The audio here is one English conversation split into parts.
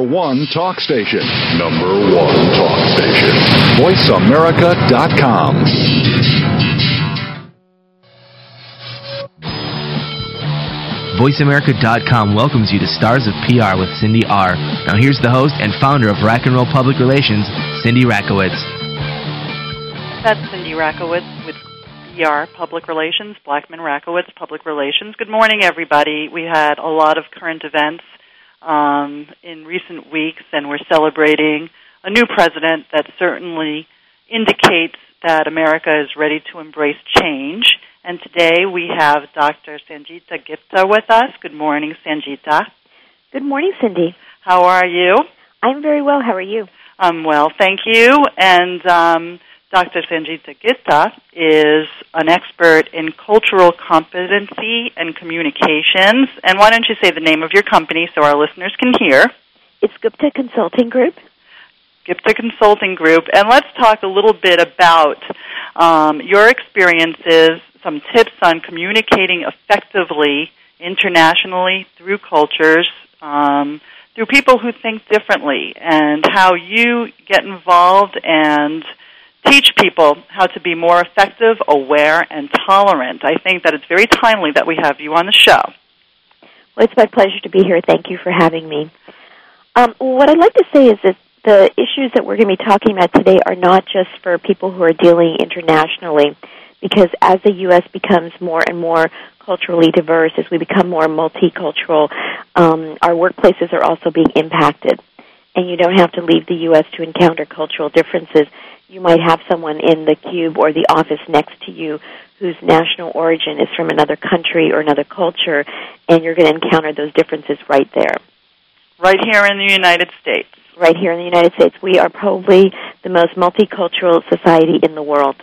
number one talk station. Number one talk station. VoiceAmerica.com. VoiceAmerica.com welcomes you to Stars of PR with Cindy R. Now here's the host and founder of Rack and Roll Public Relations, Cindy Rakowitz. That's Cindy Rakowitz with PR Public Relations, Blackman Rakowitz Public Relations. Good morning, everybody. We had a lot of current events um, in recent weeks, and we're celebrating a new president that certainly indicates that America is ready to embrace change. And today we have Dr. Sangeeta Gupta with us. Good morning, Sangeeta. Good morning, Cindy. How are you? I'm very well. How are you? I'm well, thank you. And um, Dr. Sangeeta Gupta is an expert in cultural competency and communications. And why don't you say the name of your company so our listeners can hear? It's Gupta Consulting Group. Gupta Consulting Group. And let's talk a little bit about um, your experiences, some tips on communicating effectively internationally through cultures, um, through people who think differently, and how you get involved and teach people how to be more effective, aware, and tolerant. I think that it's very timely that we have you on the show. Well, it's my pleasure to be here. Thank you for having me. Um, what I'd like to say is that the issues that we're going to be talking about today are not just for people who are dealing internationally, because as the U.S. becomes more and more culturally diverse, as we become more multicultural, um, our workplaces are also being impacted. And you don't have to leave the U.S. to encounter cultural differences. You might have someone in the cube or the office next to you whose national origin is from another country or another culture, and you're going to encounter those differences right there. Right here in the United States right here in the United States. We are probably the most multicultural society in the world.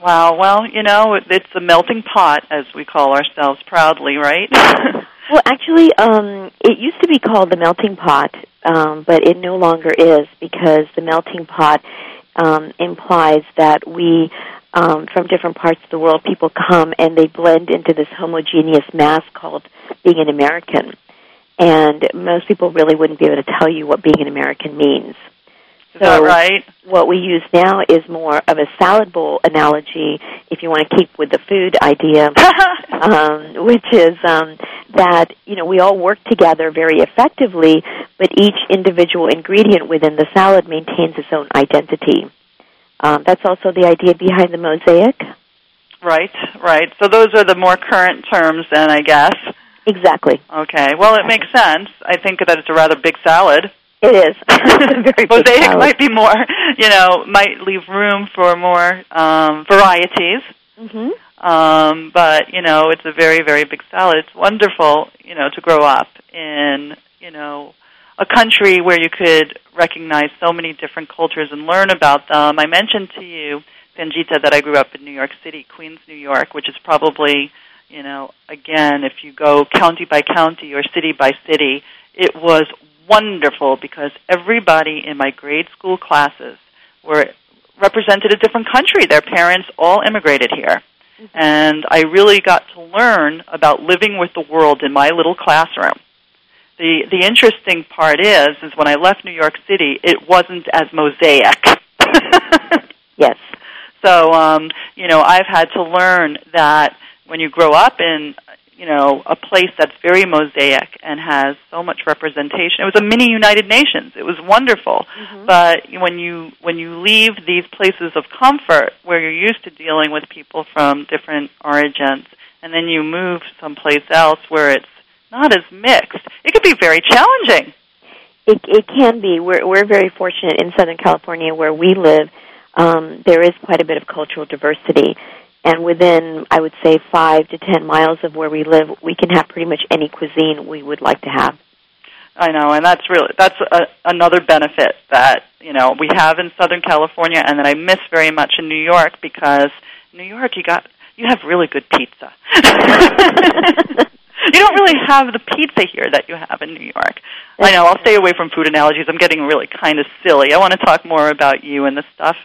Wow. Well, you know, it's a melting pot, as we call ourselves proudly, right? well, actually, um, it used to be called the melting pot, um, but it no longer is because the melting pot um, implies that we, um, from different parts of the world, people come and they blend into this homogeneous mass called being an American and most people really wouldn't be able to tell you what being an American means. Is so right? What we use now is more of a salad bowl analogy, if you want to keep with the food idea, um, which is um, that you know we all work together very effectively, but each individual ingredient within the salad maintains its own identity. Um, that's also the idea behind the mosaic. Right, right. So those are the more current terms, then, I guess. Exactly. Okay. Well, it makes sense. I think that it's a rather big salad. It is. Mosaic might be more, you know, might leave room for more um, varieties. Mm-hmm. Um, but you know, it's a very, very big salad. It's wonderful, you know, to grow up in, you know, a country where you could recognize so many different cultures and learn about them. I mentioned to you, Sangeeta, that I grew up in New York City, Queens, New York, which is probably you know, again, if you go county by county or city by city, it was wonderful because everybody in my grade school classes were represented a different country. Their parents all immigrated here. Mm-hmm. And I really got to learn about living with the world in my little classroom. The the interesting part is is when I left New York City, it wasn't as mosaic. yes. So um, you know, I've had to learn that when you grow up in you know a place that's very mosaic and has so much representation. It was a mini United Nations. It was wonderful. Mm-hmm. But when you when you leave these places of comfort where you're used to dealing with people from different origins and then you move someplace else where it's not as mixed, it could be very challenging. It it can be. We're we're very fortunate in Southern California where we live. Um, there is quite a bit of cultural diversity and within I would say five to ten miles of where we live, we can have pretty much any cuisine we would like to have. I know, and that's really that's a, another benefit that you know we have in Southern California, and that I miss very much in New York because New York you got you have really good pizza. you don't really have the pizza here that you have in New York. I know. I'll stay away from food analogies. I'm getting really kind of silly. I want to talk more about you and the stuff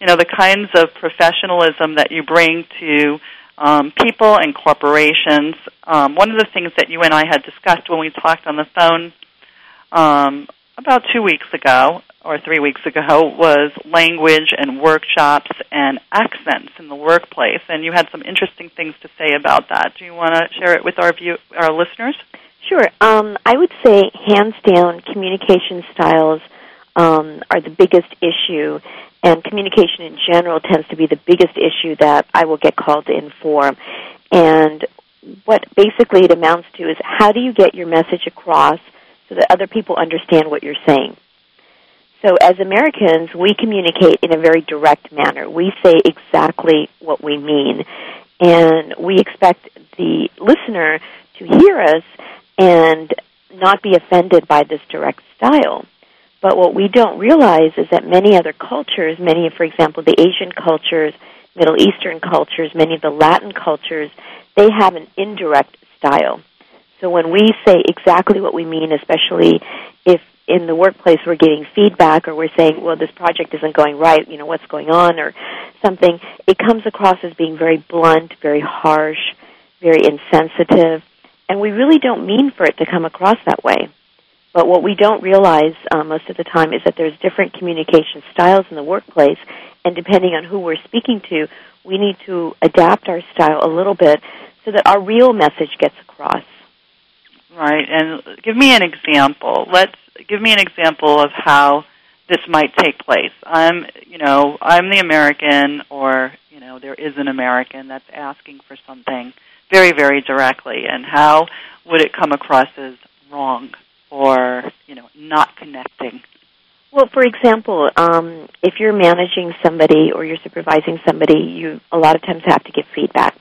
you know the kinds of professionalism that you bring to um, people and corporations. Um, one of the things that you and I had discussed when we talked on the phone um, about two weeks ago or three weeks ago was language and workshops and accents in the workplace, and you had some interesting things to say about that. Do you want to share it with our view, our listeners? Sure. Um, I would say, hands down, communication styles um, are the biggest issue, and communication in general tends to be the biggest issue that I will get called in for. And what basically it amounts to is how do you get your message across so that other people understand what you're saying? So as Americans, we communicate in a very direct manner. We say exactly what we mean. And we expect the listener to hear us and not be offended by this direct style. But what we don't realize is that many other cultures, many, for example, the Asian cultures, Middle Eastern cultures, many of the Latin cultures, they have an indirect style. So when we say exactly what we mean, especially if in the workplace we're getting feedback or we're saying, well, this project isn't going right, you know, what's going on or something, it comes across as being very blunt, very harsh, very insensitive, and we really don't mean for it to come across that way. But what we don't realize uh, most of the time is that there's different communication styles in the workplace, and depending on who we're speaking to, we need to adapt our style a little bit so that our real message gets across. Right, and give me an example. Let's give me an example of how this might take place. I'm, you know, I'm the American, or you know, there is an American that's asking for something very, very directly, and how would it come across as wrong or you know, not connecting? Well, for example, um, if you're managing somebody or you're supervising somebody, you a lot of times have to give feedback.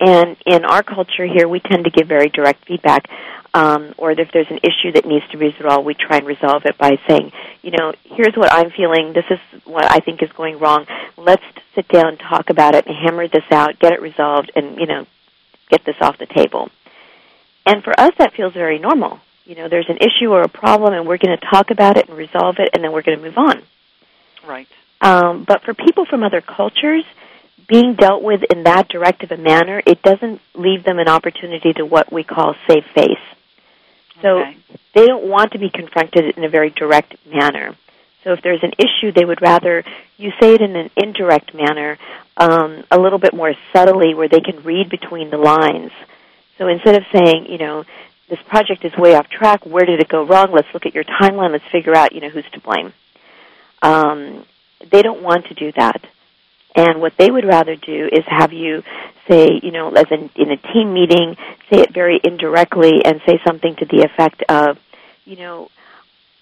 And in our culture here, we tend to give very direct feedback. Um, or if there's an issue that needs to be resolved, we try and resolve it by saying, you know, here's what I'm feeling. This is what I think is going wrong. Let's sit down talk about it and hammer this out, get it resolved, and you know, get this off the table. And for us, that feels very normal. You know, there's an issue or a problem, and we're going to talk about it and resolve it, and then we're going to move on. Right. Um, but for people from other cultures, being dealt with in that directive a manner, it doesn't leave them an opportunity to what we call save face. So okay. they don't want to be confronted in a very direct manner. So if there's an issue, they would rather you say it in an indirect manner, um, a little bit more subtly, where they can read between the lines. So instead of saying, you know, this project is way off track, where did it go wrong? Let's look at your timeline. Let's figure out, you know, who's to blame. Um, they don't want to do that. And what they would rather do is have you say, you know, as in, in a team meeting, say it very indirectly and say something to the effect of, you know,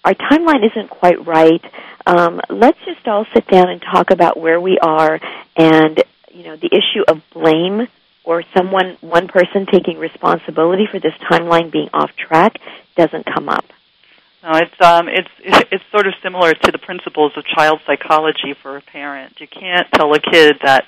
our timeline isn't quite right. Um, let's just all sit down and talk about where we are and, you know, the issue of blame or someone, one person taking responsibility for this timeline being off track doesn't come up. No, it's um, it's it's sort of similar to the principles of child psychology for a parent. You can't tell a kid that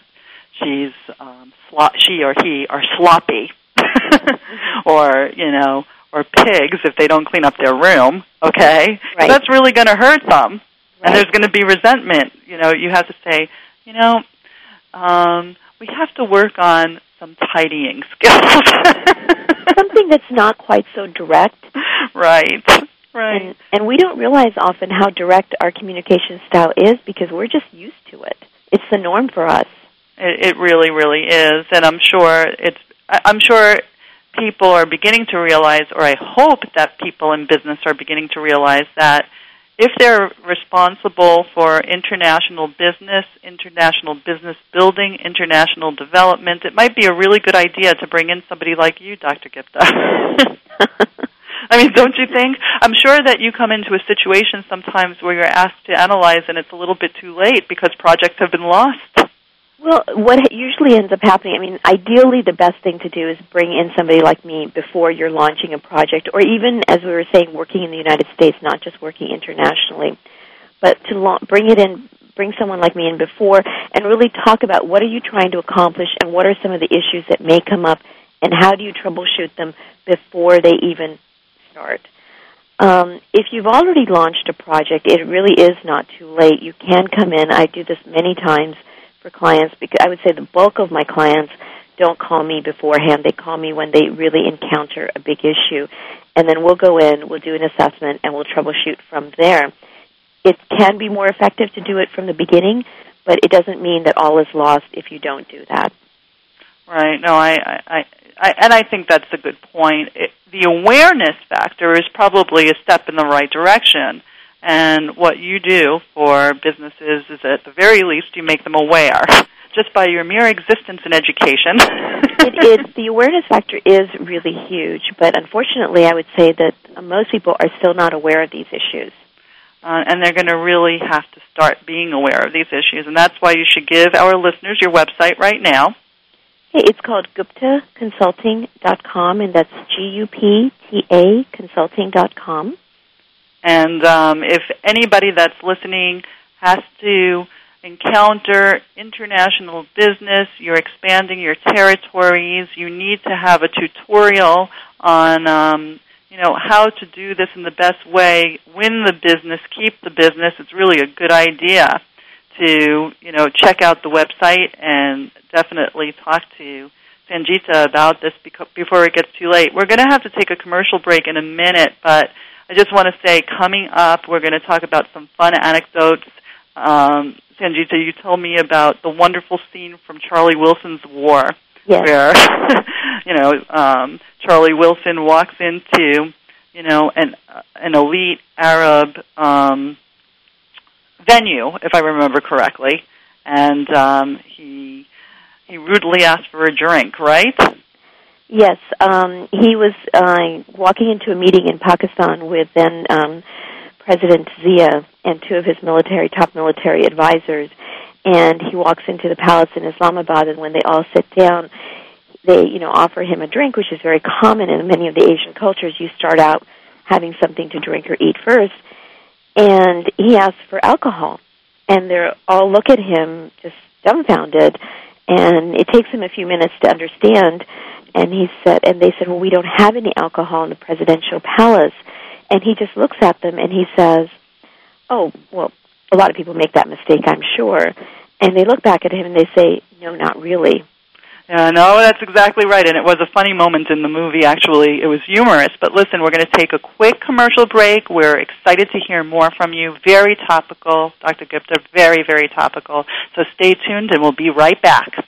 she's um, slo- she or he are sloppy, or you know, or pigs if they don't clean up their room. Okay, right. that's really going to hurt them, right. and there's going to be resentment. You know, you have to say, you know, um, we have to work on some tidying skills. Something that's not quite so direct. Right. Right. And, and we don't realize often how direct our communication style is because we're just used to it. It's the norm for us. It, it really, really is, and I'm sure it's. I'm sure people are beginning to realize, or I hope that people in business are beginning to realize that if they're responsible for international business, international business building, international development, it might be a really good idea to bring in somebody like you, Dr. Gupta. I mean, don't you think? I'm sure that you come into a situation sometimes where you're asked to analyze and it's a little bit too late because projects have been lost. Well, what usually ends up happening, I mean, ideally the best thing to do is bring in somebody like me before you're launching a project, or even, as we were saying, working in the United States, not just working internationally. But to la- bring it in, bring someone like me in before, and really talk about what are you trying to accomplish and what are some of the issues that may come up, and how do you troubleshoot them before they even start. Um, if you've already launched a project, it really is not too late. You can come in. I do this many times for clients because I would say the bulk of my clients don't call me beforehand. They call me when they really encounter a big issue. And then we'll go in, we'll do an assessment, and we'll troubleshoot from there. It can be more effective to do it from the beginning, but it doesn't mean that all is lost if you don't do that. Right. No, I, I, I and I think that's a good point. It, the awareness factor is probably a step in the right direction. And what you do for businesses is at the very least you make them aware just by your mere existence in education. it is the awareness factor is really huge, but unfortunately, I would say that most people are still not aware of these issues. Uh, and they're going to really have to start being aware of these issues, and that's why you should give our listeners your website right now. Hey, it's called GuptaConsulting.com, and that's G-U-P-T-A Consulting.com. And um, if anybody that's listening has to encounter international business, you're expanding your territories, you need to have a tutorial on um, you know how to do this in the best way, win the business, keep the business. It's really a good idea to you know check out the website and definitely talk to Sangeeta about this before it gets too late. We're going to have to take a commercial break in a minute, but I just want to say coming up, we're going to talk about some fun anecdotes. Um, Sangeeta, you told me about the wonderful scene from Charlie Wilson's War, yes. where you know um, Charlie Wilson walks into you know an uh, an elite Arab um, venue, if I remember correctly, and um, he he rudely asked for a drink, right? Yes, um, he was uh, walking into a meeting in Pakistan with then um, President Zia and two of his military top military advisors, and he walks into the palace in Islamabad, and when they all sit down, they you know offer him a drink, which is very common in many of the Asian cultures. You start out having something to drink or eat first, and he asks for alcohol, and they all look at him just dumbfounded, and it takes him a few minutes to understand. And he said, and they said, well, we don't have any alcohol in the presidential palace. And he just looks at them and he says, Oh, well, a lot of people make that mistake, I'm sure. And they look back at him and they say, No, not really. Yeah, no, that's exactly right. And it was a funny moment in the movie, actually. It was humorous. But listen, we're going to take a quick commercial break. We're excited to hear more from you. Very topical, Dr. Gupta, very, very topical. So stay tuned and we'll be right back.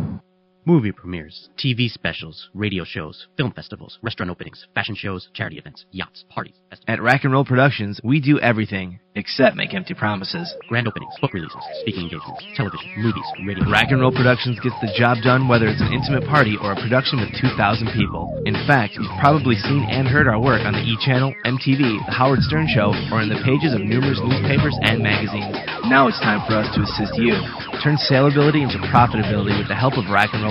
Movie premieres, TV specials, radio shows, film festivals, restaurant openings, fashion shows, charity events, yachts, parties. festivals. At Rack and Roll Productions, we do everything except make empty promises. Grand openings, book releases, speaking engagements, television, movies, radio. Rack and Roll Productions gets the job done whether it's an intimate party or a production with 2,000 people. In fact, you've probably seen and heard our work on the E! Channel, MTV, The Howard Stern Show, or in the pages of numerous newspapers and magazines. Now it's time for us to assist you. Turn saleability into profitability with the help of Rack and Roll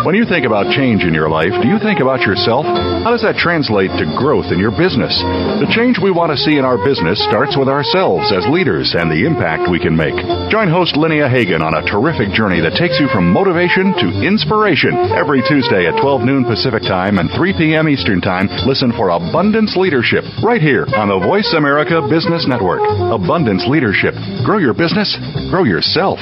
When you think about change in your life, do you think about yourself? How does that translate to growth in your business? The change we want to see in our business starts with ourselves as leaders and the impact we can make. Join host Linnea Hagen on a terrific journey that takes you from motivation to inspiration. Every Tuesday at 12 noon Pacific Time and 3 p.m. Eastern Time, listen for Abundance Leadership right here on the Voice America Business Network. Abundance Leadership. Grow your business, grow yourself.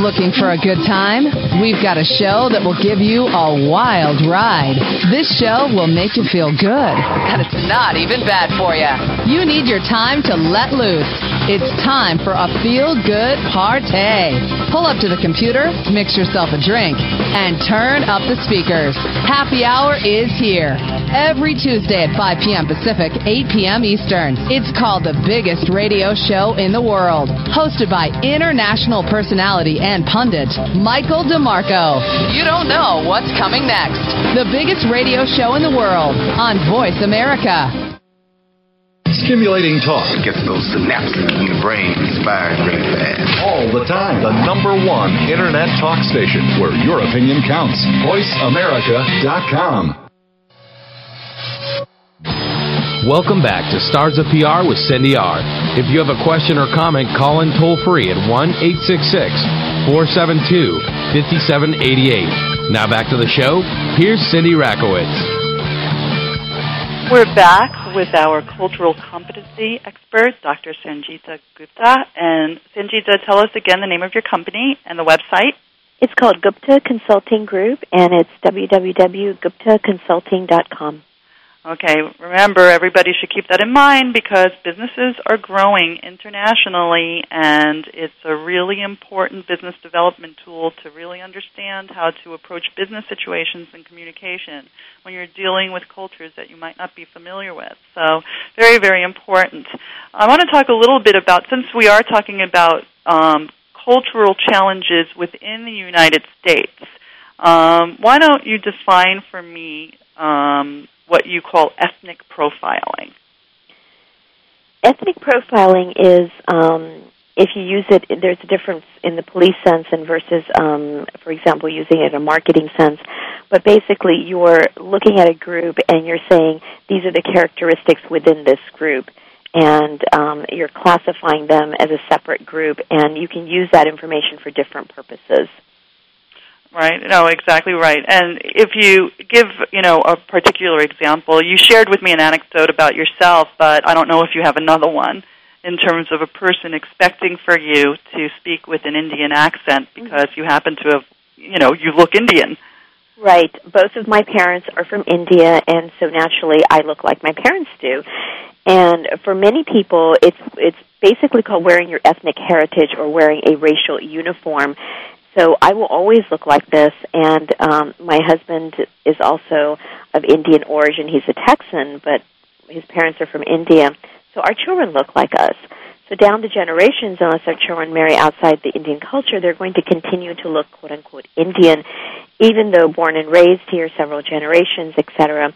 Looking for a good time? We've got a show that will give you a wild ride. This show will make you feel good, and it's not even bad for you. You need your time to let loose. It's time for a feel good party. Pull up to the computer, mix yourself a drink, and turn up the speakers. Happy Hour is here. Every Tuesday at 5 p.m. Pacific, 8 p.m. Eastern. It's called the biggest radio show in the world. Hosted by international personality and pundit, Michael DeMarco. You don't know what's coming next. The biggest radio show in the world on Voice America. Stimulating talk. It gets those synapses in the brain firing really fast. All the time. The number one internet talk station where your opinion counts. VoiceAmerica.com. Welcome back to Stars of PR with Cindy R. If you have a question or comment, call in toll free at 1 866 472 5788. Now back to the show. Here's Cindy Rakowitz. We're back with our cultural competency expert, Dr. Sangeeta Gupta. And Sangeeta, tell us again the name of your company and the website. It's called Gupta Consulting Group, and it's www.guptaconsulting.com. Okay, remember everybody should keep that in mind because businesses are growing internationally and it's a really important business development tool to really understand how to approach business situations and communication when you're dealing with cultures that you might not be familiar with. So, very, very important. I want to talk a little bit about, since we are talking about um, cultural challenges within the United States, um, why don't you define for me um, what you call ethnic profiling? Ethnic profiling is um, if you use it, there's a difference in the police sense and versus, um, for example, using it in a marketing sense. But basically, you're looking at a group and you're saying these are the characteristics within this group, and um, you're classifying them as a separate group, and you can use that information for different purposes. Right. No, exactly right. And if you give, you know, a particular example, you shared with me an anecdote about yourself, but I don't know if you have another one in terms of a person expecting for you to speak with an Indian accent mm-hmm. because you happen to have, you know, you look Indian. Right. Both of my parents are from India, and so naturally I look like my parents do. And for many people, it's it's basically called wearing your ethnic heritage or wearing a racial uniform. So I will always look like this, and um, my husband is also of Indian origin. He's a Texan, but his parents are from India. So our children look like us. So down the generations, unless our children marry outside the Indian culture, they're going to continue to look quote unquote Indian, even though born and raised here several generations, etc.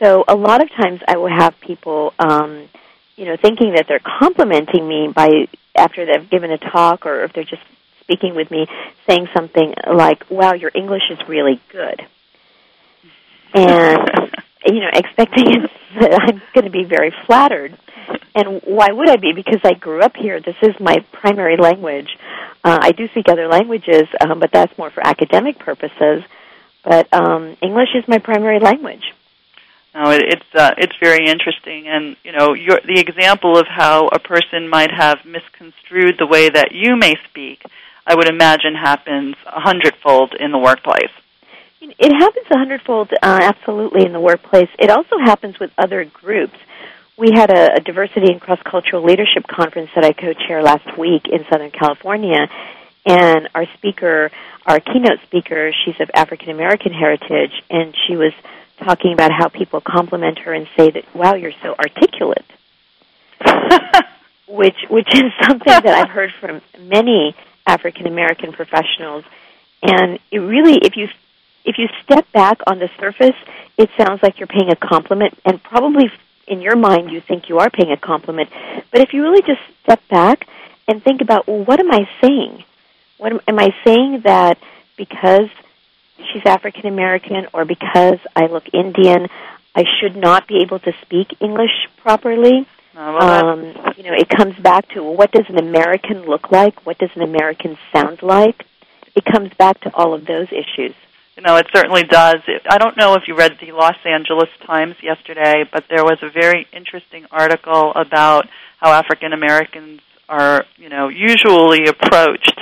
So a lot of times I will have people, um, you know, thinking that they're complimenting me by after they've given a talk, or if they're just speaking with me, saying something like, "Wow, your English is really good," and you know, expecting that I'm going to be very flattered. And why would I be? Because I grew up here. This is my primary language. Uh, I do speak other languages, um, but that's more for academic purposes. But um, English is my primary language. No, it, it's uh, it's very interesting, and you know, your, the example of how a person might have misconstrued the way that you may speak, I would imagine happens a hundredfold in the workplace. It happens a hundredfold, uh, absolutely, in the workplace. It also happens with other groups. We had a, a diversity and cross cultural leadership conference that I co-chair last week in Southern California, and our speaker, our keynote speaker, she's of African American heritage, and she was talking about how people compliment her and say that, "Wow, you're so articulate," which which is something that I've heard from many African American professionals, and it really, if you if you step back on the surface, it sounds like you're paying a compliment, and probably in your mind you think you are paying a compliment. But if you really just step back and think about, well, what am I saying? What am, am I saying that because she's African American or because I look Indian, I should not be able to speak English properly? Uh, um, you know, it comes back to what does an American look like? What does an American sound like? It comes back to all of those issues. You know, it certainly does. I don't know if you read the Los Angeles Times yesterday, but there was a very interesting article about how African Americans are, you know, usually approached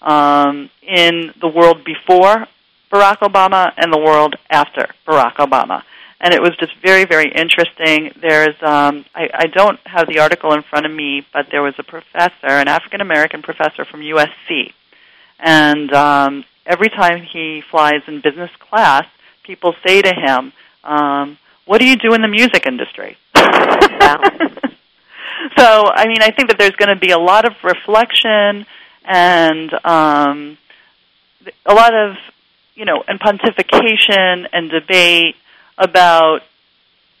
um, in the world before Barack Obama and the world after Barack Obama. And it was just very, very interesting. There's, um, I, I don't have the article in front of me, but there was a professor, an African American professor from USC, And um, every time he flies in business class, people say to him, um, "What do you do in the music industry?" so, I mean, I think that there's going to be a lot of reflection and um, a lot of, you know, and pontification and debate about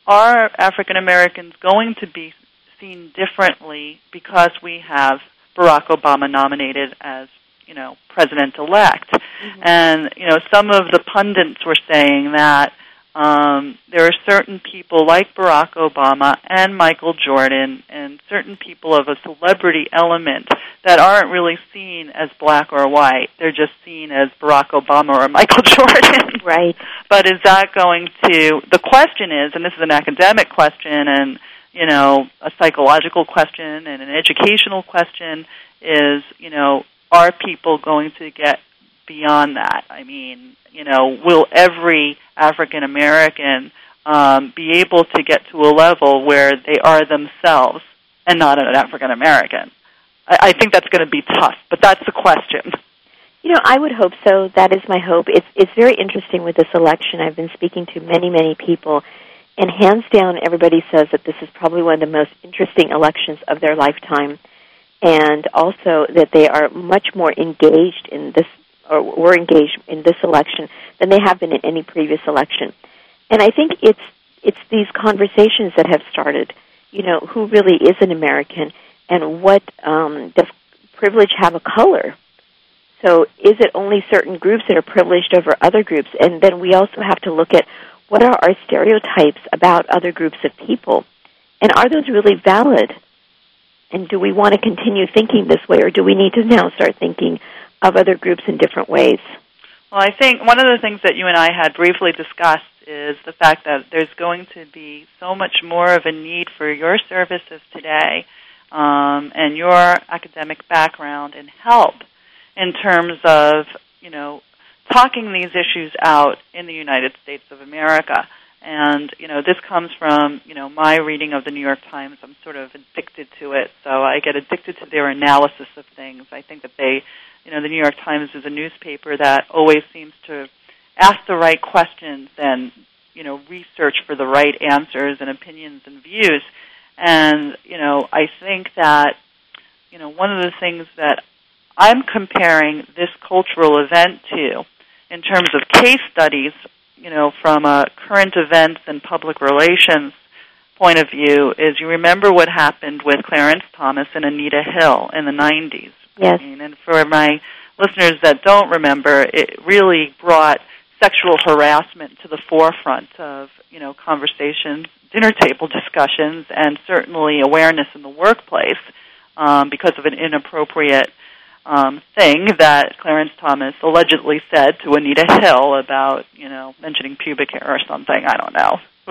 are African Americans going to be seen differently because we have Barack Obama nominated as you know president elect mm-hmm. and you know some of the pundits were saying that um, there are certain people like Barack Obama and Michael Jordan and certain people of a celebrity element that aren't really seen as black or white. They're just seen as Barack Obama or Michael Jordan. Right. but is that going to, the question is, and this is an academic question and, you know, a psychological question and an educational question is, you know, are people going to get beyond that? I mean, you know, will every African American um, be able to get to a level where they are themselves and not an African American? I, I think that's going to be tough, but that's the question. You know, I would hope so. That is my hope. It's it's very interesting with this election. I've been speaking to many, many people, and hands down, everybody says that this is probably one of the most interesting elections of their lifetime, and also that they are much more engaged in this or were engaged in this election than they have been in any previous election. And I think it's it's these conversations that have started. You know, who really is an American, and what um, does privilege have a color? So, is it only certain groups that are privileged over other groups? And then we also have to look at what are our stereotypes about other groups of people, and are those really valid? And do we want to continue thinking this way, or do we need to now start thinking of other groups in different ways. Well, I think one of the things that you and I had briefly discussed is the fact that there's going to be so much more of a need for your services today um, and your academic background and help in terms of, you know, talking these issues out in the United States of America. And, you know, this comes from, you know, my reading of the New York Times. I'm sort of addicted to it. So I get addicted to their analysis of things. I think that they you know, the New York Times is a newspaper that always seems to ask the right questions and, you know, research for the right answers and opinions and views. And, you know, I think that, you know, one of the things that I'm comparing this cultural event to in terms of case studies, you know, from a current events and public relations point of view is you remember what happened with Clarence Thomas and Anita Hill in the 90s Yes. And for my listeners that don't remember, it really brought sexual harassment to the forefront of, you know, conversations, dinner table discussions, and certainly awareness in the workplace um, because of an inappropriate um, thing that Clarence Thomas allegedly said to Anita Hill about, you know, mentioning pubic hair or something. I don't know.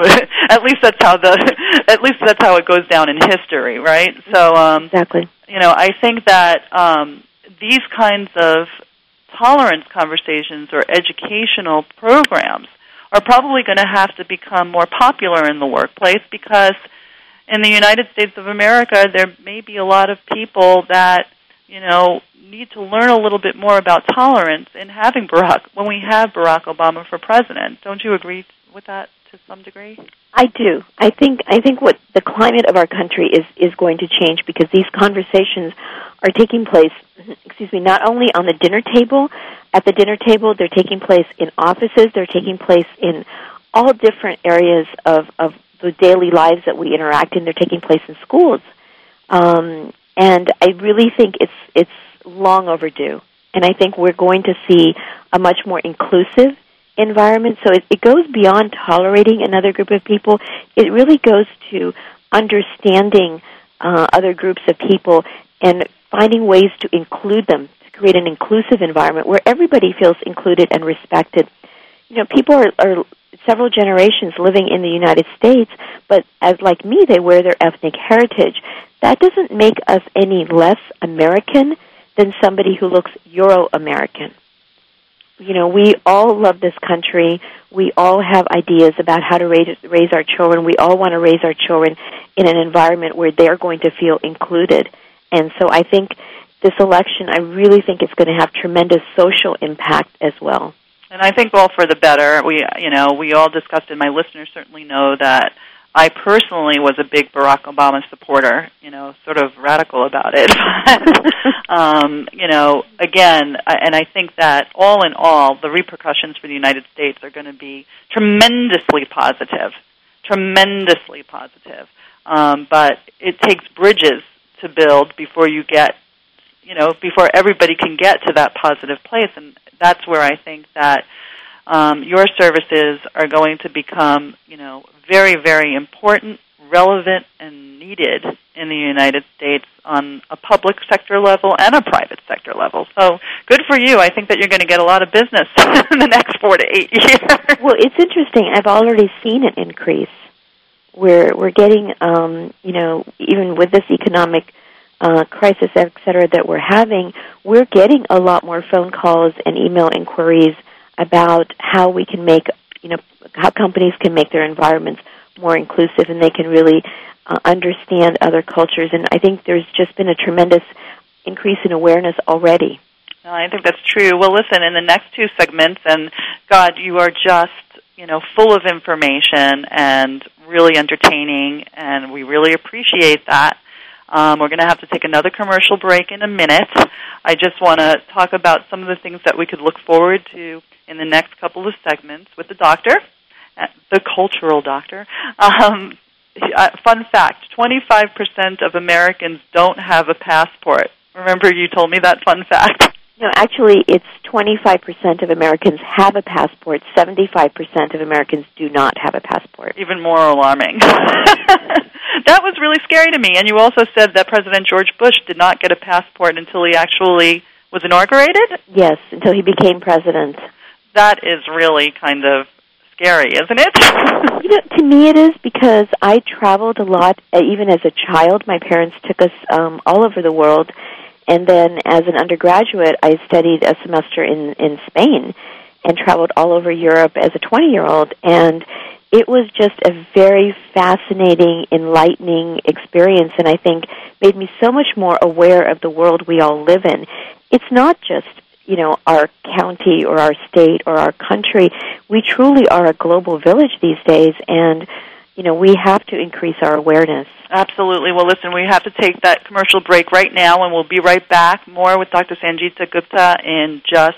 at least that's how the at least that's how it goes down in history, right? So um exactly. You know, I think that um these kinds of tolerance conversations or educational programs are probably going to have to become more popular in the workplace because in the United States of America there may be a lot of people that, you know, need to learn a little bit more about tolerance in having Barack when we have Barack Obama for president. Don't you agree with that? to some degree? I do. I think I think what the climate of our country is is going to change because these conversations are taking place excuse me not only on the dinner table at the dinner table they're taking place in offices they're taking place in all different areas of of the daily lives that we interact in they're taking place in schools um, and I really think it's it's long overdue and I think we're going to see a much more inclusive environment. So it, it goes beyond tolerating another group of people. It really goes to understanding uh, other groups of people and finding ways to include them, to create an inclusive environment where everybody feels included and respected. You know, people are, are several generations living in the United States, but as like me, they wear their ethnic heritage. That doesn't make us any less American than somebody who looks Euro American you know, we all love this country. We all have ideas about how to raise, raise our children. We all want to raise our children in an environment where they're going to feel included. And so I think this election, I really think it's going to have tremendous social impact as well. And I think all for the better. We, you know, we all discussed, and my listeners certainly know that I personally was a big Barack Obama supporter, you know, sort of radical about it. um, you know, again, and I think that all in all, the repercussions for the United States are going to be tremendously positive, tremendously positive. Um, but it takes bridges to build before you get, you know, before everybody can get to that positive place, and that's where I think that um, your services are going to become, you know, very, very important, relevant, and needed in the United States on a public sector level and a private sector level. So good for you. I think that you're going to get a lot of business in the next four to eight years. Well, it's interesting. I've already seen an increase. We're we're getting, um, you know, even with this economic uh, crisis, et cetera, that we're having, we're getting a lot more phone calls and email inquiries about how we can make, you know, how companies can make their environments more inclusive and they can really uh, understand other cultures. And I think there's just been a tremendous increase in awareness already. I think that's true. Well, listen, in the next two segments, and God, you are just, you know, full of information and really entertaining, and we really appreciate that. Um, we're going to have to take another commercial break in a minute. I just want to talk about some of the things that we could look forward to in the next couple of segments with the doctor, uh, the cultural doctor. Um, uh, fun fact 25% of Americans don't have a passport. Remember, you told me that fun fact? No, actually, it's 25% of Americans have a passport, 75% of Americans do not have a passport. Even more alarming. that was really scary to me. And you also said that President George Bush did not get a passport until he actually was inaugurated? Yes, until he became president. That is really kind of scary, isn't it? you know, to me it is because I traveled a lot. Uh, even as a child, my parents took us um, all over the world, and then as an undergraduate, I studied a semester in in Spain and traveled all over Europe as a 20 year old. And it was just a very fascinating, enlightening experience, and I think made me so much more aware of the world we all live in. It's not just you know our county or our state or our country. We truly are a global village these days, and you know we have to increase our awareness. Absolutely. Well, listen, we have to take that commercial break right now, and we'll be right back. More with Dr. Sangeeta Gupta in just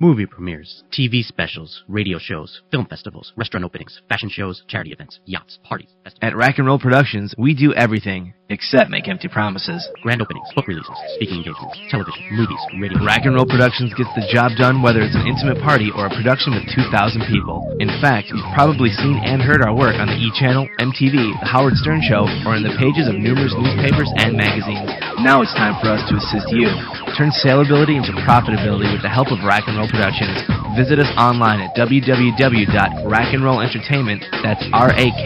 Movie premieres, TV specials, radio shows, film festivals, restaurant openings, fashion shows, charity events, yachts, parties. Festivals. At Rack and Roll Productions, we do everything except make empty promises. Grand openings, book releases, speaking engagements, television, movies, radio. Rack and Roll Productions gets the job done whether it's an intimate party or a production with 2,000 people. In fact, you've probably seen and heard our work on the E! Channel, MTV, The Howard Stern Show, or in the pages of numerous newspapers and magazines. Now it's time for us to assist you. Turn saleability into profitability with the help of Rack and Roll Productions. Visit us online at www.rackandrollentertainment, that's R-A-K-N-R-O-L-L,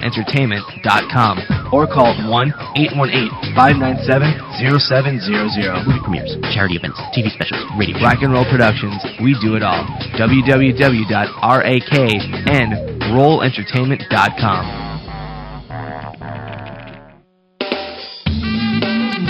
entertainment.com, or call 1-818-597-0700. Movie premieres, charity events, TV specials, radio Rack and Roll Productions, we do it all. www.raknrollentertainment.com.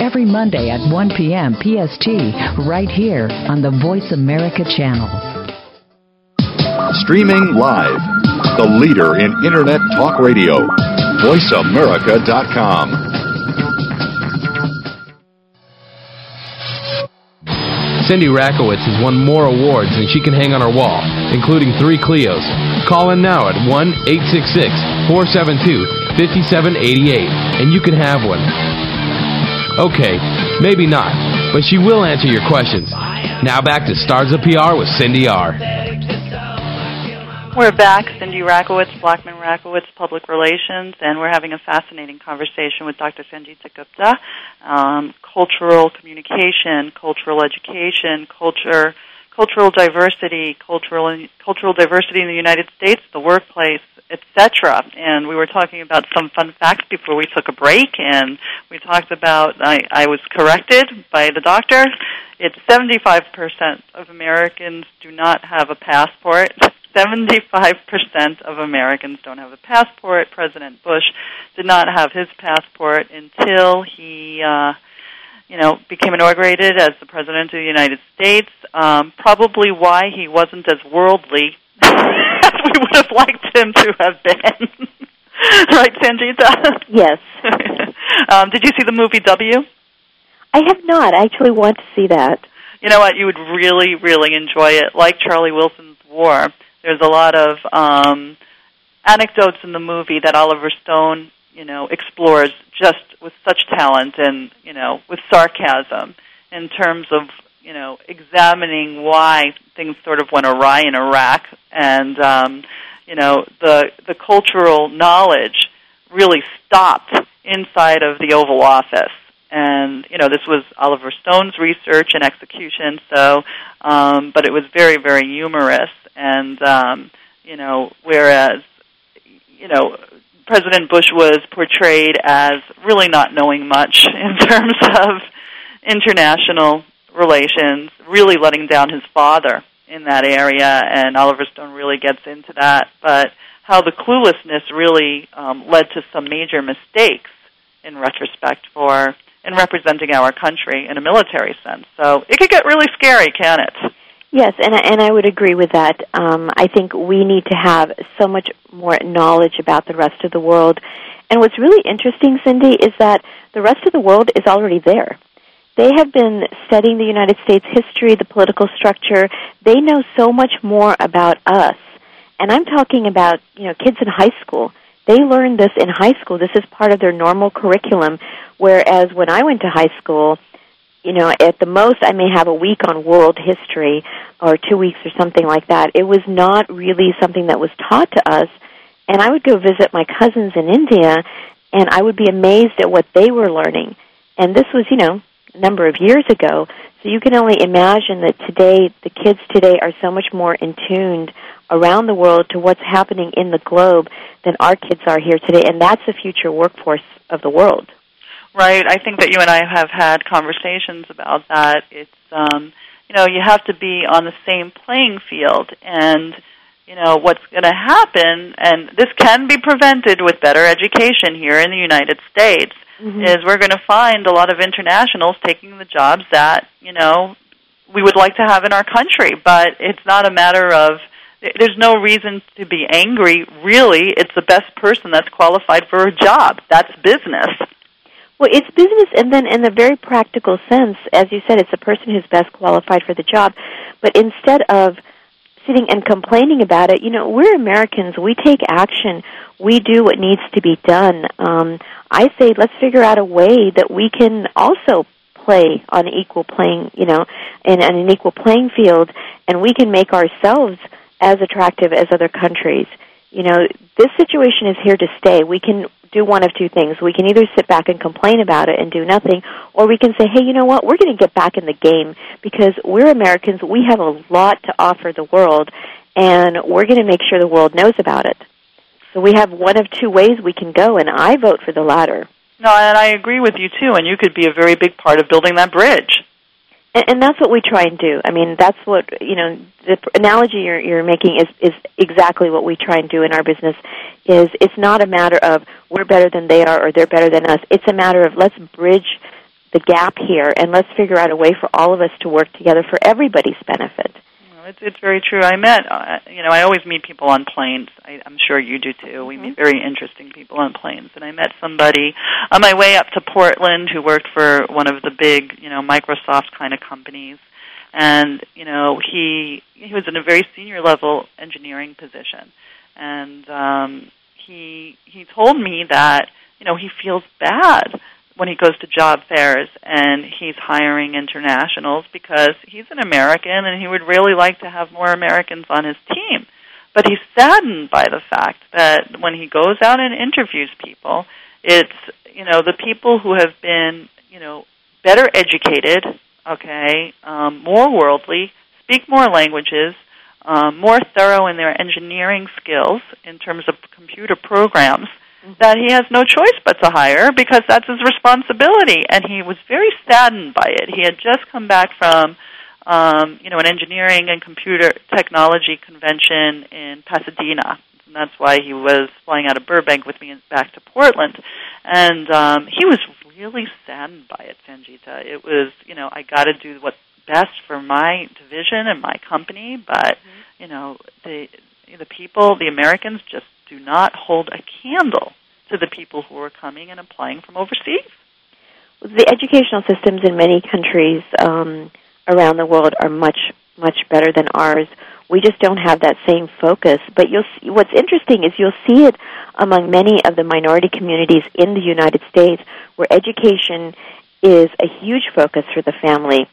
every Monday at 1 p.m. PST, right here on the Voice America channel. Streaming live. The leader in Internet talk radio. VoiceAmerica.com. Cindy Rakowitz has won more awards than she can hang on her wall, including three Clios. Call in now at 1 866 472 5788 and you can have one. Okay, maybe not, but she will answer your questions. Now back to Stars of PR with Cindy R. We're back, Cindy Rakowitz, Blackman Rakowitz, Public Relations, and we're having a fascinating conversation with Dr. Sangeeta Gupta, um, cultural communication, cultural education, culture, cultural diversity, cultural cultural diversity in the United States, the workplace, etc. And we were talking about some fun facts before we took a break, and we talked about I, I was corrected by the doctor. It's 75% of Americans do not have a passport. 75% of Americans don't have a passport. President Bush did not have his passport until he, uh, you know, became inaugurated as the president of the United States. Um, probably why he wasn't as worldly as we would have liked him to have been. right, Sangeeta? Yes. um, did you see the movie W? I have not. I actually want to see that. You know what? You would really, really enjoy it. Like Charlie Wilson's War, there's a lot of um, anecdotes in the movie that Oliver Stone, you know, explores just with such talent and you know with sarcasm in terms of you know examining why things sort of went awry in Iraq and um, you know the the cultural knowledge really stopped inside of the Oval Office and you know this was Oliver Stone's research and execution. So, um, but it was very very humorous, and um, you know whereas you know President Bush was portrayed as really not knowing much in terms of international relations, really letting down his father in that area, and Oliver Stone really gets into that, but how the cluelessness really um, led to some major mistakes in retrospect for in representing our country in a military sense. So it could get really scary, can it? Yes, and and I would agree with that. Um, I think we need to have so much more knowledge about the rest of the world. And what's really interesting, Cindy, is that the rest of the world is already there. They have been studying the United States history, the political structure. They know so much more about us. And I'm talking about, you know, kids in high school. They learn this in high school. This is part of their normal curriculum. Whereas when I went to high school, you know, at the most I may have a week on world history or two weeks or something like that. It was not really something that was taught to us. And I would go visit my cousins in India and I would be amazed at what they were learning. And this was, you know, a number of years ago. So you can only imagine that today, the kids today are so much more in tuned around the world to what's happening in the globe than our kids are here today. And that's the future workforce of the world. Right. I think that you and I have had conversations about that. It's um, you know, you have to be on the same playing field and you know, what's going to happen and this can be prevented with better education here in the United States mm-hmm. is we're going to find a lot of internationals taking the jobs that, you know, we would like to have in our country, but it's not a matter of there's no reason to be angry. Really, it's the best person that's qualified for a job. That's business. Well, it's business, and then in the very practical sense, as you said, it's the person who's best qualified for the job. But instead of sitting and complaining about it, you know, we're Americans. We take action. We do what needs to be done. Um, I say, let's figure out a way that we can also play on equal playing, you know, in, in an equal playing field, and we can make ourselves as attractive as other countries. You know, this situation is here to stay. We can do one of two things. We can either sit back and complain about it and do nothing, or we can say, hey, you know what? We're going to get back in the game because we're Americans. We have a lot to offer the world, and we're going to make sure the world knows about it. So we have one of two ways we can go, and I vote for the latter. No, and I agree with you too. And you could be a very big part of building that bridge. And, and that's what we try and do. I mean, that's what you know. The analogy you're, you're making is is exactly what we try and do in our business. Is it's not a matter of we're better than they are or they're better than us. It's a matter of let's bridge the gap here and let's figure out a way for all of us to work together for everybody's benefit. It's it's very true. I met uh, you know I always meet people on planes. I, I'm sure you do too. We meet very interesting people on planes, and I met somebody on my way up to Portland who worked for one of the big you know Microsoft kind of companies, and you know he he was in a very senior level engineering position, and um, he he told me that you know he feels bad when he goes to job fairs and he's hiring internationals because he's an American and he would really like to have more Americans on his team. But he's saddened by the fact that when he goes out and interviews people, it's, you know, the people who have been, you know, better educated, okay, um, more worldly, speak more languages, um, more thorough in their engineering skills in terms of computer programs, that he has no choice but to hire because that's his responsibility. And he was very saddened by it. He had just come back from, um, you know, an engineering and computer technology convention in Pasadena. And that's why he was flying out of Burbank with me back to Portland. And um, he was really saddened by it, Sangeeta. It was, you know, I got to do what's best for my division and my company, but, mm-hmm. you know, the the people, the Americans, just do not hold a candle to the people who are coming and applying from overseas. The educational systems in many countries um, around the world are much much better than ours. We just don't have that same focus. But you'll see, what's interesting is you'll see it among many of the minority communities in the United States, where education is a huge focus for the family,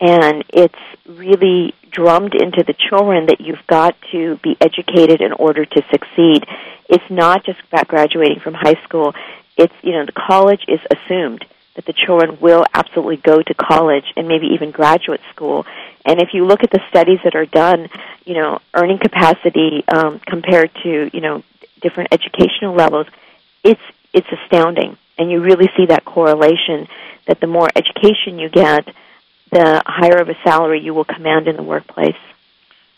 and it's really drummed into the children that you've got to be educated in order to succeed. It's not just about graduating from high school. It's, you know, the college is assumed that the children will absolutely go to college and maybe even graduate school. And if you look at the studies that are done, you know, earning capacity um, compared to, you know, different educational levels, it's it's astounding. And you really see that correlation that the more education you get, the higher of a salary you will command in the workplace.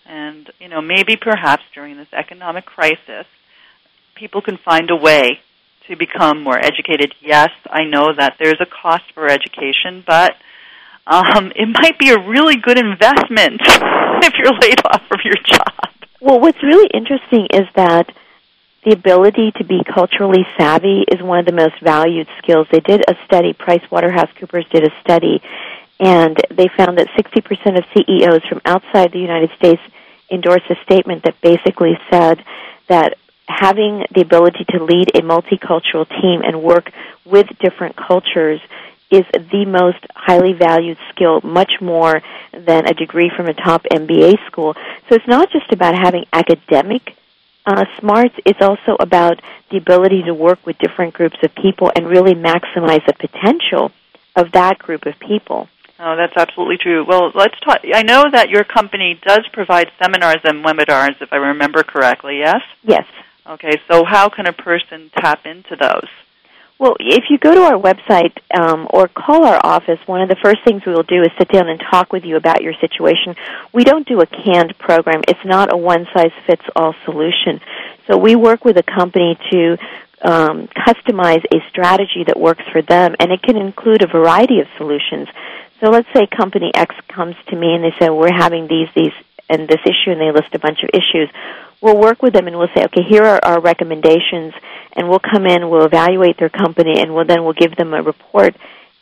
And, you know, maybe perhaps during this economic crisis, people can find a way to become more educated. Yes, I know that there's a cost for education, but um, it might be a really good investment if you're laid off from your job. Well, what's really interesting is that the ability to be culturally savvy is one of the most valued skills. They did a study, PricewaterhouseCoopers did a study, and they found that 60% of CEOs from outside the United States endorsed a statement that basically said that having the ability to lead a multicultural team and work with different cultures is the most highly valued skill, much more than a degree from a top MBA school. So it's not just about having academic uh, smarts, it's also about the ability to work with different groups of people and really maximize the potential of that group of people. Oh, that's absolutely true. Well, let's talk. I know that your company does provide seminars and webinars, if I remember correctly. Yes. Yes. Okay. So, how can a person tap into those? Well, if you go to our website um, or call our office, one of the first things we will do is sit down and talk with you about your situation. We don't do a canned program. It's not a one size fits all solution. So we work with a company to um, customize a strategy that works for them, and it can include a variety of solutions. So let's say company X comes to me and they say, we're having these, these, and this issue, and they list a bunch of issues. We'll work with them and we'll say, okay, here are our recommendations, and we'll come in, we'll evaluate their company, and we'll then we'll give them a report,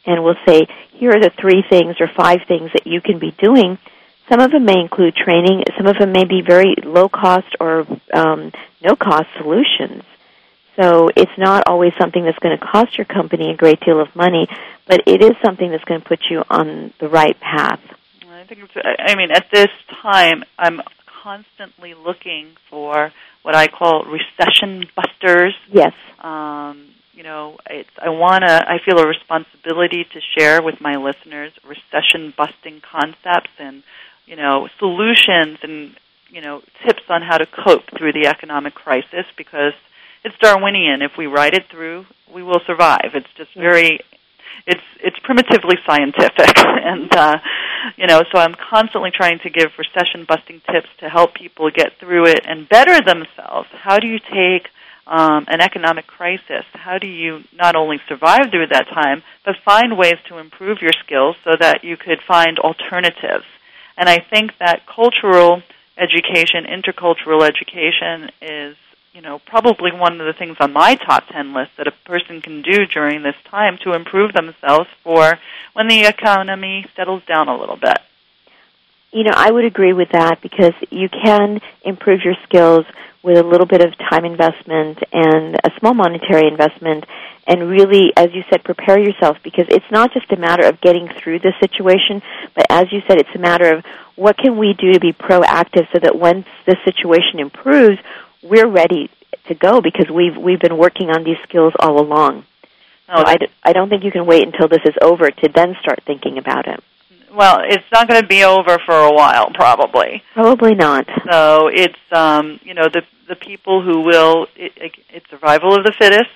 and we'll say, here are the three things or five things that you can be doing. Some of them may include training. Some of them may be very low cost or um, no cost solutions. So it's not always something that's going to cost your company a great deal of money, but it is something that's going to put you on the right path. I think it's, I mean, at this time, I'm constantly looking for what I call recession busters. Yes. Um, you know, it's I want to. I feel a responsibility to share with my listeners recession busting concepts and you know solutions and you know tips on how to cope through the economic crisis because it's Darwinian. If we ride it through, we will survive. It's just very it's it's primitively scientific. And uh you know so i'm constantly trying to give recession busting tips to help people get through it and better themselves. How do you take um, an economic crisis? How do you not only survive through that time but find ways to improve your skills so that you could find alternatives? And i think that cultural education intercultural education is you know, probably one of the things on my top 10 list that a person can do during this time to improve themselves for when the economy settles down a little bit. You know, I would agree with that because you can improve your skills with a little bit of time investment and a small monetary investment and really, as you said, prepare yourself because it's not just a matter of getting through the situation, but as you said, it's a matter of what can we do to be proactive so that once the situation improves, we're ready to go because we've we've been working on these skills all along. Oh, so I, d- I don't think you can wait until this is over to then start thinking about it. Well, it's not going to be over for a while, probably. Probably not. So it's um, you know the the people who will it, it, it's survival of the fittest,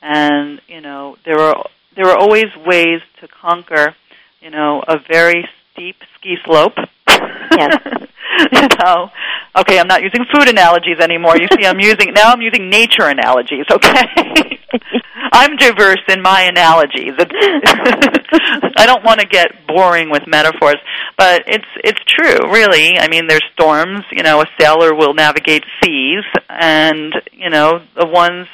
and you know there are there are always ways to conquer you know a very steep ski slope. Yes. you know. Okay, I'm not using food analogies anymore. You see, I'm using now. I'm using nature analogies. Okay, I'm diverse in my analogies. I don't want to get boring with metaphors, but it's it's true, really. I mean, there's storms. You know, a sailor will navigate seas, and you know, the ones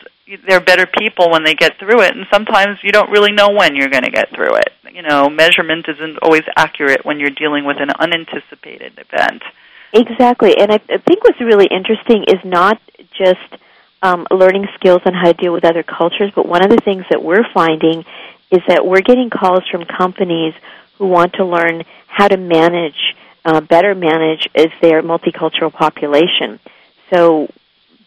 they're better people when they get through it, and sometimes you don't really know when you're going to get through it. You know, measurement isn't always accurate when you're dealing with an unanticipated event. Exactly, and I, think what's really interesting is not just um, learning skills on how to deal with other cultures, but one of the things that we're finding is that we're getting calls from companies who want to learn how to manage, uh, better manage as their multicultural population. So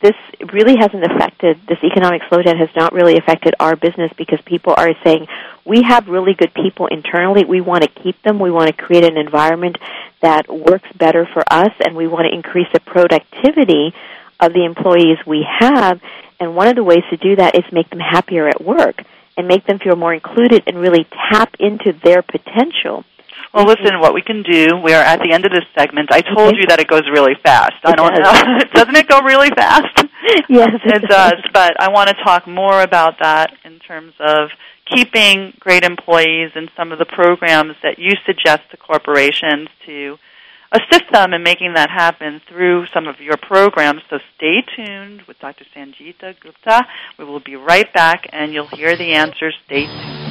this really hasn't affected, this economic slowdown has not really affected our business because people are saying, we have really good people internally. We want to keep them. We want to create an environment that works better for us and we want to increase the productivity of the employees we have. And one of the ways to do that is make them happier at work and make them feel more included and really tap into their potential. Well, listen, what we can do, we are at the end of this segment. I told you that it goes really fast. I don't does. know. Doesn't it go really fast? Yes, it does. But I want to talk more about that in terms of keeping great employees and some of the programs that you suggest to corporations to assist them in making that happen through some of your programs. So stay tuned with Dr. Sangeeta Gupta. We will be right back and you'll hear the answers. Stay tuned.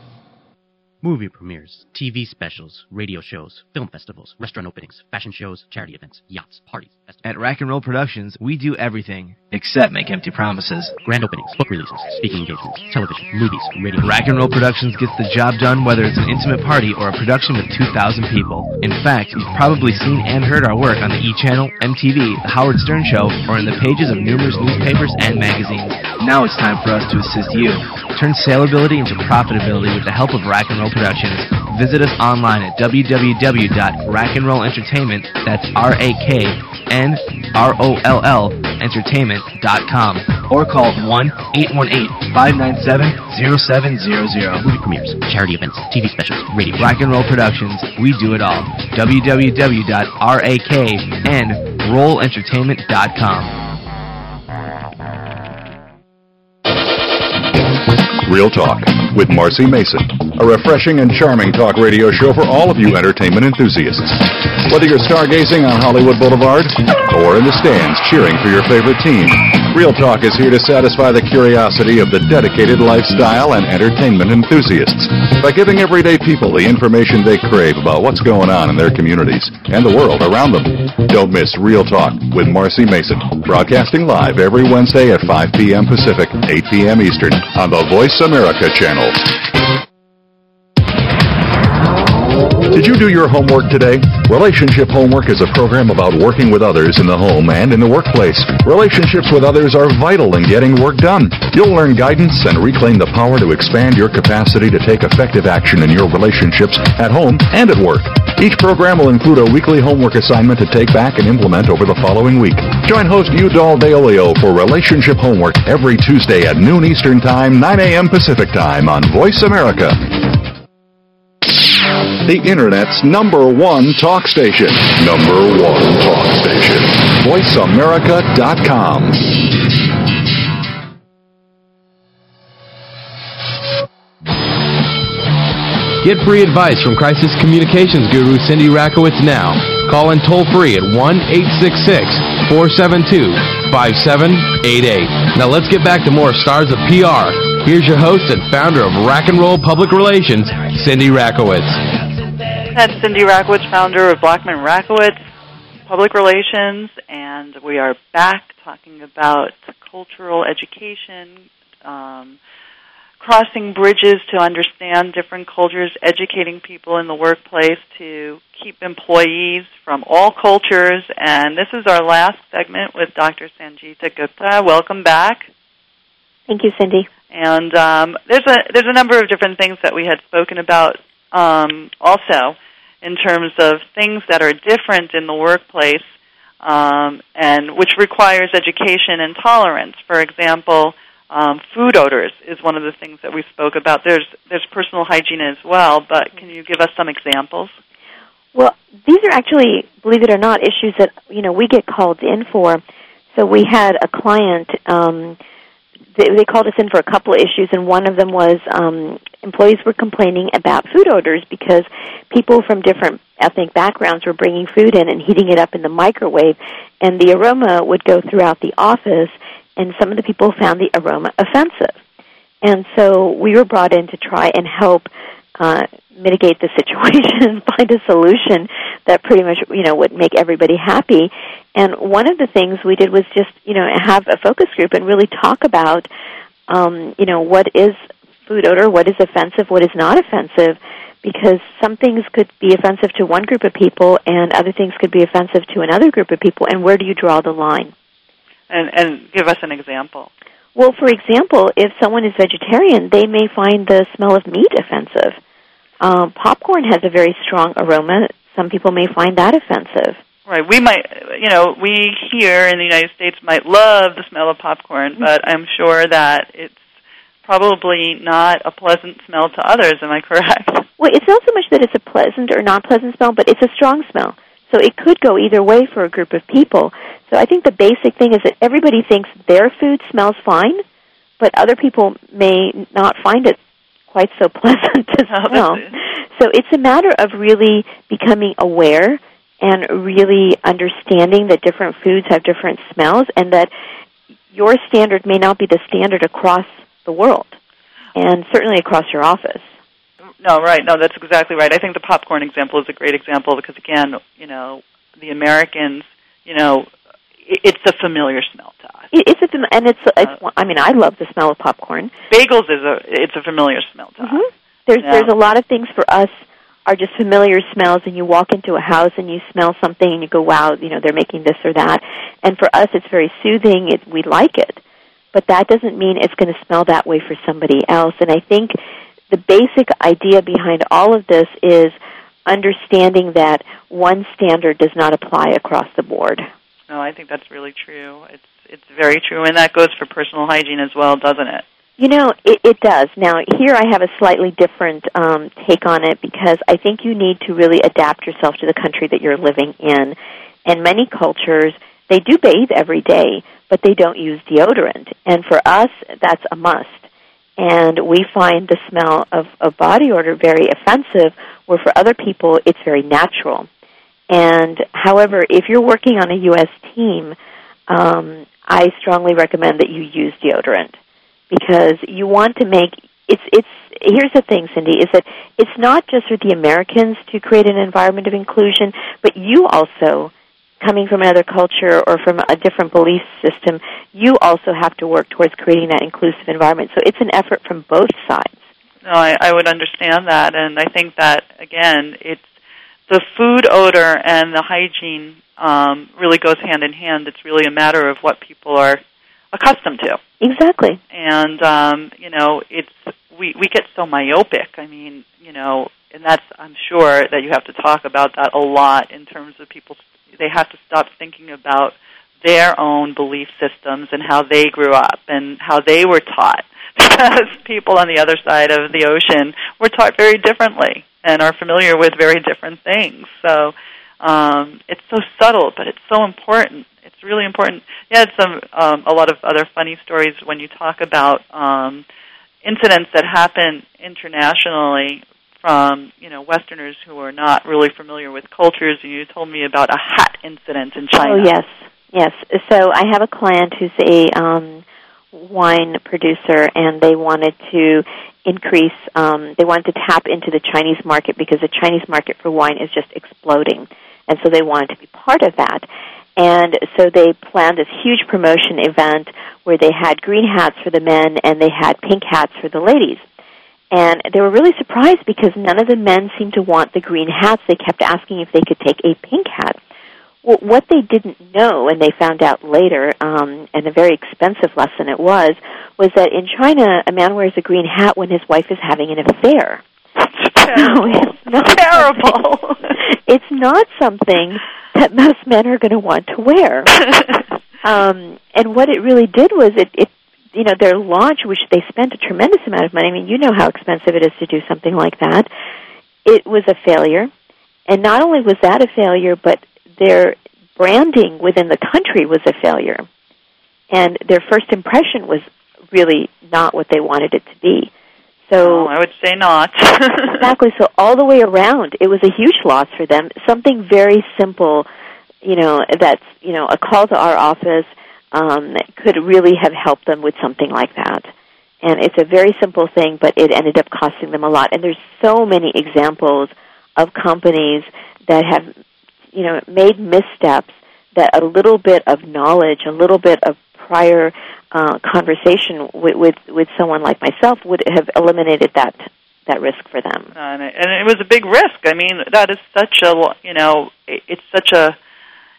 Movie premieres, TV specials, radio shows, film festivals, restaurant openings, fashion shows, charity events, yachts, parties. At Rack and Roll Productions, we do everything except make empty promises. Grand openings, book releases, speaking engagements, television, movies, radio. Rack and Roll Productions gets the job done whether it's an intimate party or a production with 2,000 people. In fact, you've probably seen and heard our work on the E! Channel, MTV, The Howard Stern Show, or in the pages of numerous newspapers and magazines. Now it's time for us to assist you. Turn saleability into profitability with the help of Rack and Roll Productions. Visit us online at www.raknrollentertainment, that's R-A-K-N-R-O-L-L, entertainment.com, or call 1-818-597-0700. Movie premieres, charity events, TV specials, radio. Rack and Roll Productions, we do it all. www.raknrollentertainment.com. Real Talk with Marcy Mason, a refreshing and charming talk radio show for all of you entertainment enthusiasts. Whether you're stargazing on Hollywood Boulevard or in the stands cheering for your favorite team, Real Talk is here to satisfy the curiosity of the dedicated lifestyle and entertainment enthusiasts by giving everyday people the information they crave about what's going on in their communities and the world around them. Don't miss Real Talk with Marcy Mason, broadcasting live every Wednesday at 5 p.m. Pacific, 8 p.m. Eastern on the Voice America channel. Did you do your homework today? Relationship Homework is a program about working with others in the home and in the workplace. Relationships with others are vital in getting work done. You'll learn guidance and reclaim the power to expand your capacity to take effective action in your relationships at home and at work. Each program will include a weekly homework assignment to take back and implement over the following week. Join host Udall Deolio for Relationship Homework every Tuesday at noon Eastern Time, 9 a.m. Pacific Time on Voice America. The Internet's number one talk station. Number one talk station. VoiceAmerica.com. Get free advice from crisis communications guru Cindy Rakowitz now. Call in toll free at 1 866 472 5788. Now let's get back to more stars of PR. Here's your host and founder of Rack and Roll Public Relations, Cindy Rakowitz. That's Cindy Rakowitz, founder of Blackman Rakowitz Public Relations, and we are back talking about cultural education, um, crossing bridges to understand different cultures, educating people in the workplace to keep employees from all cultures. And this is our last segment with Dr. Sangeeta Gupta. Welcome back. Thank you, Cindy. And um, there's a there's a number of different things that we had spoken about um, also in terms of things that are different in the workplace um, and which requires education and tolerance. For example, um, food odors is one of the things that we spoke about. There's there's personal hygiene as well, but can you give us some examples? Well, these are actually, believe it or not, issues that you know we get called in for. So we had a client. Um, they, they called us in for a couple of issues, and one of them was um, employees were complaining about food odors because people from different ethnic backgrounds were bringing food in and heating it up in the microwave, and the aroma would go throughout the office, and some of the people found the aroma offensive. And so we were brought in to try and help uh, mitigate the situation, find a solution that pretty much you know would make everybody happy. And one of the things we did was just you know have a focus group and really talk about um, you know what is food odor, what is offensive, what is not offensive, because some things could be offensive to one group of people and other things could be offensive to another group of people. And where do you draw the line? And and give us an example. Well, for example, if someone is vegetarian, they may find the smell of meat offensive. Um, popcorn has a very strong aroma. Some people may find that offensive. Right. We might, you know, we here in the United States might love the smell of popcorn, but I'm sure that it's probably not a pleasant smell to others. Am I correct? Well, it's not so much that it's a pleasant or not pleasant smell, but it's a strong smell. So it could go either way for a group of people. So I think the basic thing is that everybody thinks their food smells fine, but other people may not find it quite so pleasant to oh, smell. So it's a matter of really becoming aware and really understanding that different foods have different smells and that your standard may not be the standard across the world and certainly across your office. No, right. No, that's exactly right. I think the popcorn example is a great example because again, you know, the Americans, you know, it's a familiar smell to us. It's a fam- and it's, it's I mean I love the smell of popcorn. Bagels is a it's a familiar smell to mm-hmm. us. There's there's a lot of things for us are just familiar smells and you walk into a house and you smell something and you go wow, you know, they're making this or that. And for us it's very soothing. It we like it. But that doesn't mean it's going to smell that way for somebody else. And I think the basic idea behind all of this is understanding that one standard does not apply across the board. No, I think that's really true. It's it's very true, and that goes for personal hygiene as well, doesn't it? You know, it, it does. Now, here I have a slightly different um, take on it because I think you need to really adapt yourself to the country that you're living in. And many cultures, they do bathe every day, but they don't use deodorant. And for us, that's a must. And we find the smell of, of body odor very offensive, where for other people it's very natural. And however, if you're working on a U.S. team, um, I strongly recommend that you use deodorant because you want to make it's it's here's the thing, Cindy, is that it's not just for the Americans to create an environment of inclusion, but you also coming from another culture or from a different belief system, you also have to work towards creating that inclusive environment. So it's an effort from both sides. No, I, I would understand that, and I think that again, it's the food odor and the hygiene um, really goes hand in hand. It's really a matter of what people are accustomed to. Exactly. And um, you know, it's we we get so myopic. I mean, you know, and that's I'm sure that you have to talk about that a lot in terms of people. They have to stop thinking about their own belief systems and how they grew up and how they were taught. Because people on the other side of the ocean were taught very differently and are familiar with very different things. So um, it's so subtle, but it's so important. It's really important. You had some um, a lot of other funny stories when you talk about um, incidents that happen internationally from you know Westerners who are not really familiar with cultures. And you told me about a hat incident in China. Oh yes, yes. So I have a client who's a um, wine producer, and they wanted to increase. Um, they wanted to tap into the Chinese market because the Chinese market for wine is just exploding and so they wanted to be part of that. And so they planned this huge promotion event where they had green hats for the men and they had pink hats for the ladies. And they were really surprised because none of the men seemed to want the green hats. They kept asking if they could take a pink hat. Well, what they didn't know, and they found out later, um, and a very expensive lesson it was, was that in China, a man wears a green hat when his wife is having an affair. No, it's not terrible. it's not something that most men are going to want to wear. um, and what it really did was it, it, you know, their launch, which they spent a tremendous amount of money. I mean, you know how expensive it is to do something like that. It was a failure, and not only was that a failure, but their branding within the country was a failure, and their first impression was really not what they wanted it to be. So oh, I would say not. exactly. So all the way around, it was a huge loss for them. Something very simple, you know, that's you know a call to our office um, could really have helped them with something like that. And it's a very simple thing, but it ended up costing them a lot. And there's so many examples of companies that have, you know, made missteps that a little bit of knowledge, a little bit of prior uh, conversation with, with with someone like myself would have eliminated that that risk for them. And it, and it was a big risk. I mean, that is such a you know, it's such a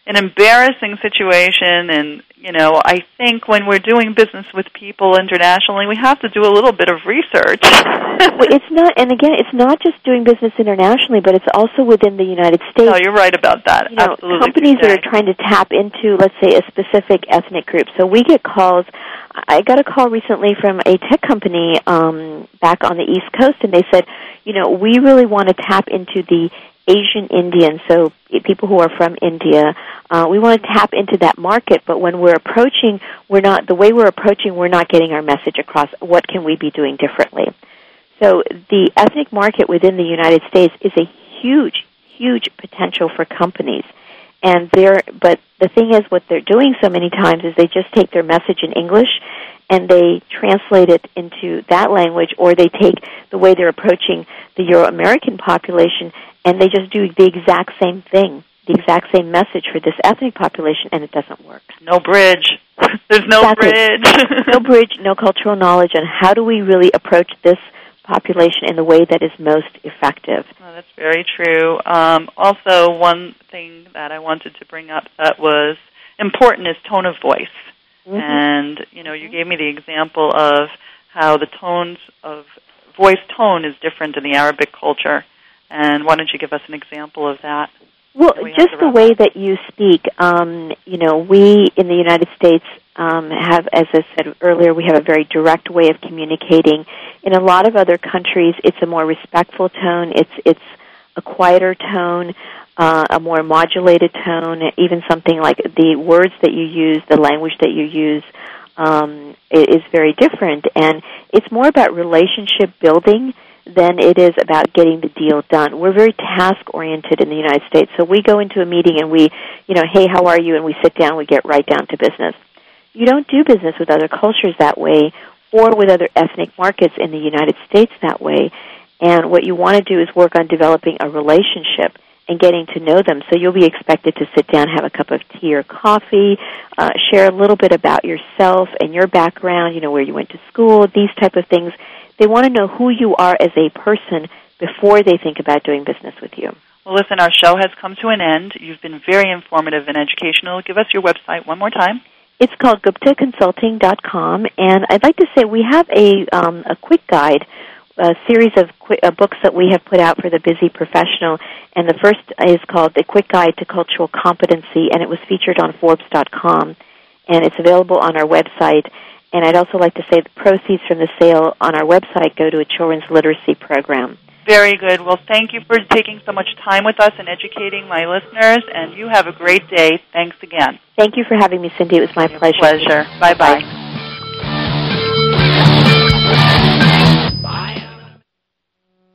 an embarrassing situation. And you know i think when we're doing business with people internationally we have to do a little bit of research. Well, it's not and again it's not just doing business internationally but it's also within the united states no you're right about that. You know, Absolutely companies that are trying to tap into let's say a specific ethnic group. So we get calls. I got a call recently from a tech company um back on the east coast and they said you know we really want to tap into the Asian Indians, so people who are from India. Uh, we want to tap into that market, but when we're approaching, we're not the way we're approaching. We're not getting our message across. What can we be doing differently? So the ethnic market within the United States is a huge, huge potential for companies. And they're, but the thing is, what they're doing so many times is they just take their message in English and they translate it into that language, or they take the way they're approaching the Euro American population and they just do the exact same thing, the exact same message for this ethnic population, and it doesn't work. No bridge. There's no exactly. bridge. no bridge, no cultural knowledge, and how do we really approach this population in the way that is most effective? Well, that's very true. Um, also, one thing that I wanted to bring up that was important is tone of voice. Mm-hmm. And, you know, you gave me the example of how the tones of voice tone is different in the Arabic culture and why don't you give us an example of that? Well, we just the way that you speak. Um, you know, we in the United States um, have, as I said earlier, we have a very direct way of communicating. In a lot of other countries, it's a more respectful tone. It's it's a quieter tone, uh, a more modulated tone. Even something like the words that you use, the language that you use, um, is very different, and it's more about relationship building than it is about getting the deal done. We're very task oriented in the United States, so we go into a meeting and we, you know, hey, how are you? And we sit down, we get right down to business. You don't do business with other cultures that way, or with other ethnic markets in the United States that way. And what you want to do is work on developing a relationship and getting to know them. So you'll be expected to sit down, have a cup of tea or coffee, uh, share a little bit about yourself and your background, you know, where you went to school, these type of things. They want to know who you are as a person before they think about doing business with you. Well, listen, our show has come to an end. You've been very informative and educational. Give us your website one more time. It's called GuptaConsulting.com, and I'd like to say we have a um, a quick guide a series of qu- uh, books that we have put out for the busy professional, and the first is called The Quick Guide to Cultural Competency, and it was featured on Forbes.com, and it's available on our website. And I'd also like to say the proceeds from the sale on our website go to a children's literacy program. Very good. Well, thank you for taking so much time with us and educating my listeners, and you have a great day. Thanks again. Thank you for having me, Cindy. It was my pleasure. Pleasure. Bye bye.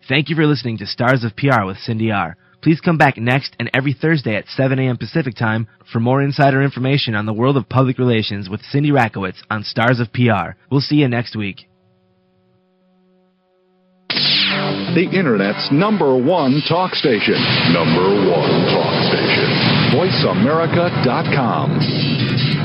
Thank you for listening to Stars of PR with Cindy R. Please come back next and every Thursday at 7 a.m. Pacific Time for more insider information on the world of public relations with Cindy Rakowitz on Stars of PR. We'll see you next week. The Internet's number one talk station. Number one talk station. VoiceAmerica.com.